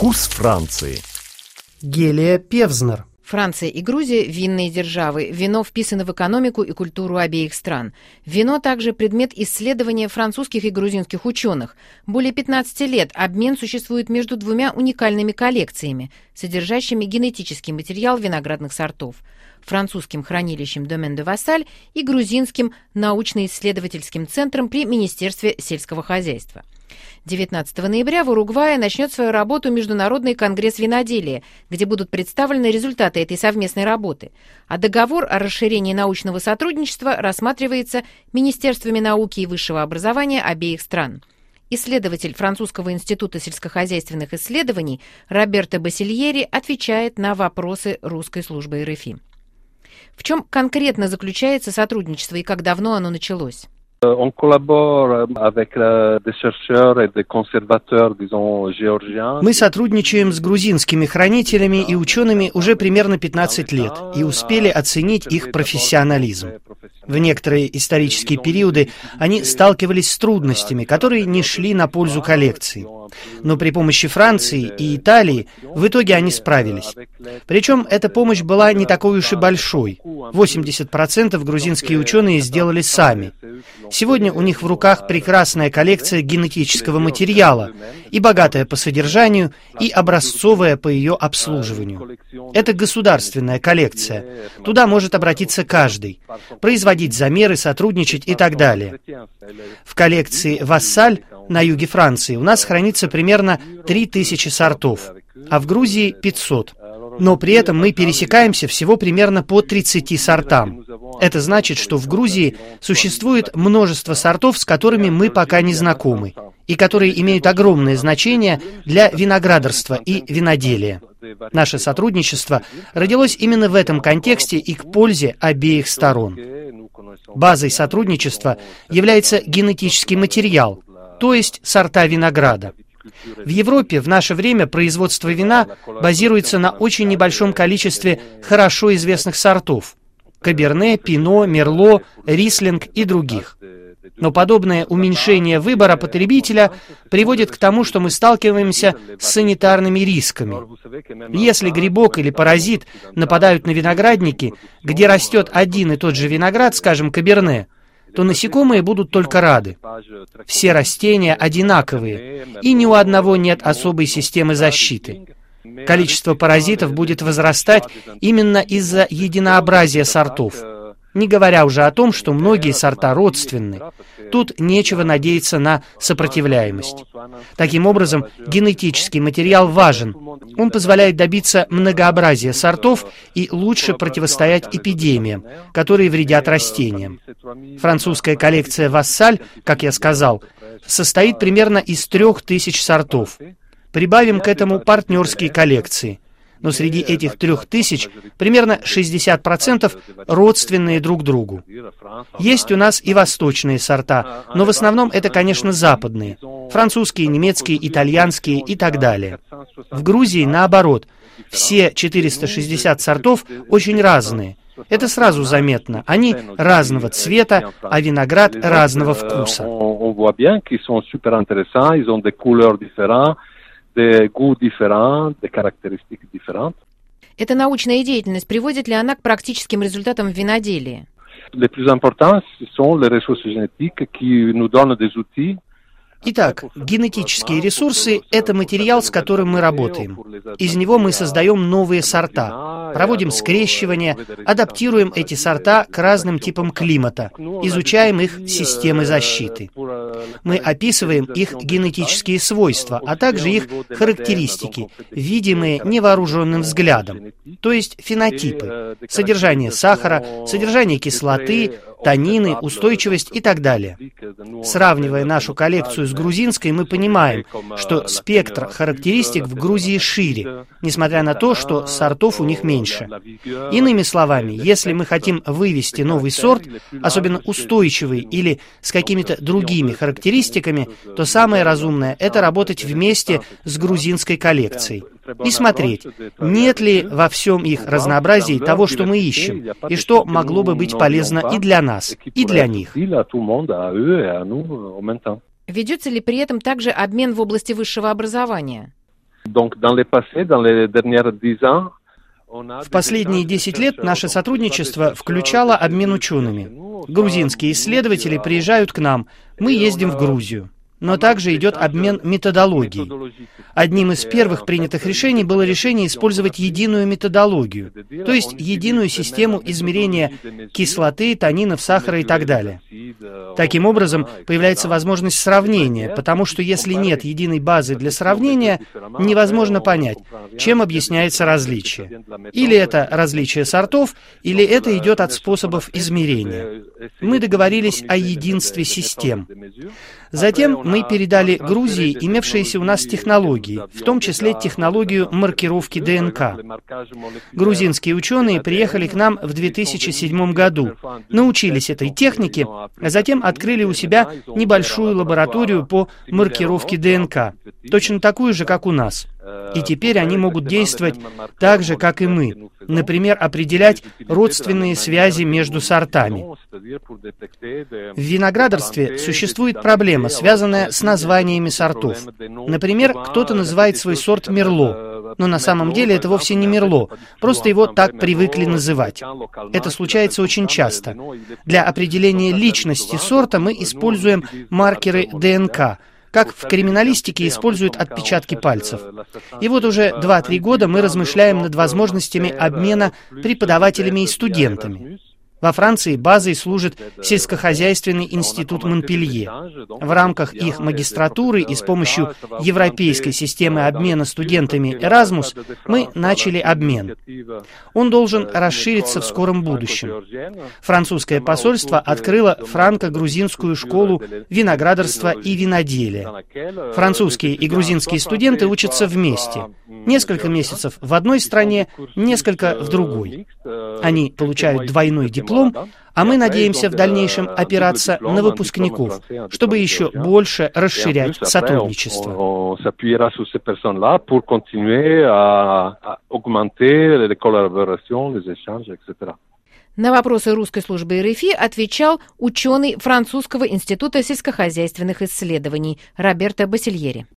Вкус Франции. Гелия Певзнер. Франция и Грузия – винные державы. Вино вписано в экономику и культуру обеих стран. Вино также предмет исследования французских и грузинских ученых. Более 15 лет обмен существует между двумя уникальными коллекциями, содержащими генетический материал виноградных сортов – французским хранилищем Домен де Вассаль и грузинским научно-исследовательским центром при Министерстве сельского хозяйства. 19 ноября в Уругвае начнет свою работу Международный конгресс виноделия, где будут представлены результаты этой совместной работы. А договор о расширении научного сотрудничества рассматривается Министерствами науки и высшего образования обеих стран. Исследователь Французского института сельскохозяйственных исследований Роберто Басильери отвечает на вопросы русской службы РФИ. В чем конкретно заключается сотрудничество и как давно оно началось? Euh, on collabore avec des chercheurs et des conservateurs, disons, géorgiens. Мы сотрудничаем с грузинскими хранителями и учеными уже примерно 15 лет и успели оценить их профессионализм. В некоторые исторические периоды они сталкивались с трудностями, которые не шли на пользу коллекции. Но при помощи Франции и Италии в итоге они справились. Причем эта помощь была не такой уж и большой. 80% грузинские ученые сделали сами. Сегодня у них в руках прекрасная коллекция генетического материала, и богатая по содержанию, и образцовая по ее обслуживанию. Это государственная коллекция. Туда может обратиться каждый, производить замеры, сотрудничать и так далее. В коллекции «Вассаль» на юге Франции у нас хранится примерно 3000 сортов, а в Грузии 500. Но при этом мы пересекаемся всего примерно по 30 сортам. Это значит, что в Грузии существует множество сортов, с которыми мы пока не знакомы, и которые имеют огромное значение для виноградарства и виноделия. Наше сотрудничество родилось именно в этом контексте и к пользе обеих сторон. Базой сотрудничества является генетический материал, то есть сорта винограда. В Европе в наше время производство вина базируется на очень небольшом количестве хорошо известных сортов – Каберне, Пино, Мерло, Рислинг и других. Но подобное уменьшение выбора потребителя приводит к тому, что мы сталкиваемся с санитарными рисками. Если грибок или паразит нападают на виноградники, где растет один и тот же виноград, скажем, каберне, то насекомые будут только рады. Все растения одинаковые, и ни у одного нет особой системы защиты. Количество паразитов будет возрастать именно из-за единообразия сортов. Не говоря уже о том, что многие сорта родственны. Тут нечего надеяться на сопротивляемость. Таким образом, генетический материал важен. Он позволяет добиться многообразия сортов и лучше противостоять эпидемиям, которые вредят растениям. Французская коллекция «Вассаль», как я сказал, состоит примерно из трех тысяч сортов. Прибавим к этому партнерские коллекции – но среди этих трех тысяч примерно 60% родственные друг другу. Есть у нас и восточные сорта, но в основном это, конечно, западные. Французские, немецкие, итальянские и так далее. В Грузии наоборот. Все 460 сортов очень разные. Это сразу заметно. Они разного цвета, а виноград разного вкуса des goûts différents, des caractéristiques différentes. Эта научная деятельность приводит ли она к практическим результатам в виноделии? Les plus importants, ce sont les ressources génétiques qui nous donnent des outils Итак, генетические ресурсы – это материал, с которым мы работаем. Из него мы создаем новые сорта, проводим скрещивание, адаптируем эти сорта к разным типам климата, изучаем их системы защиты. Мы описываем их генетические свойства, а также их характеристики, видимые невооруженным взглядом, то есть фенотипы, содержание сахара, содержание кислоты, танины, устойчивость и так далее. Сравнивая нашу коллекцию с грузинской, мы понимаем, что спектр характеристик в Грузии шире, несмотря на то, что сортов у них меньше. Иными словами, если мы хотим вывести новый сорт, особенно устойчивый или с какими-то другими характеристиками, то самое разумное – это работать вместе с грузинской коллекцией и смотреть, нет ли во всем их разнообразии того, что мы ищем, и что могло бы быть полезно и для нас, и для них. Ведется ли при этом также обмен в области высшего образования? В последние 10 лет наше сотрудничество включало обмен учеными. Грузинские исследователи приезжают к нам, мы ездим в Грузию но также идет обмен методологией. Одним из первых принятых решений было решение использовать единую методологию, то есть единую систему измерения кислоты, танинов, сахара и так далее. Таким образом, появляется возможность сравнения, потому что если нет единой базы для сравнения, невозможно понять, чем объясняется различие. Или это различие сортов, или это идет от способов измерения. Мы договорились о единстве систем. Затем мы передали Грузии имевшиеся у нас технологии, в том числе технологию маркировки ДНК. Грузинские ученые приехали к нам в 2007 году, научились этой технике, затем открыли у себя небольшую лабораторию по маркировке ДНК, точно такую же, как у нас. И теперь они могут действовать так же, как и мы. Например, определять родственные связи между сортами. В виноградарстве существует проблема, связанная с названиями сортов. Например, кто-то называет свой сорт Мерло, но на самом деле это вовсе не Мерло, просто его так привыкли называть. Это случается очень часто. Для определения личности сорта мы используем маркеры ДНК – как в криминалистике используют отпечатки пальцев. И вот уже 2-3 года мы размышляем над возможностями обмена преподавателями и студентами. Во Франции базой служит сельскохозяйственный институт Монпелье. В рамках их магистратуры и с помощью европейской системы обмена студентами Erasmus мы начали обмен. Он должен расшириться в скором будущем. Французское посольство открыло франко-грузинскую школу виноградарства и виноделия. Французские и грузинские студенты учатся вместе. Несколько месяцев в одной стране, несколько в другой. Они получают двойной диплом, а мы надеемся в дальнейшем опираться на выпускников, чтобы еще больше расширять сотрудничество. На вопросы русской службы РФИ отвечал ученый Французского института сельскохозяйственных исследований Роберто Басильери.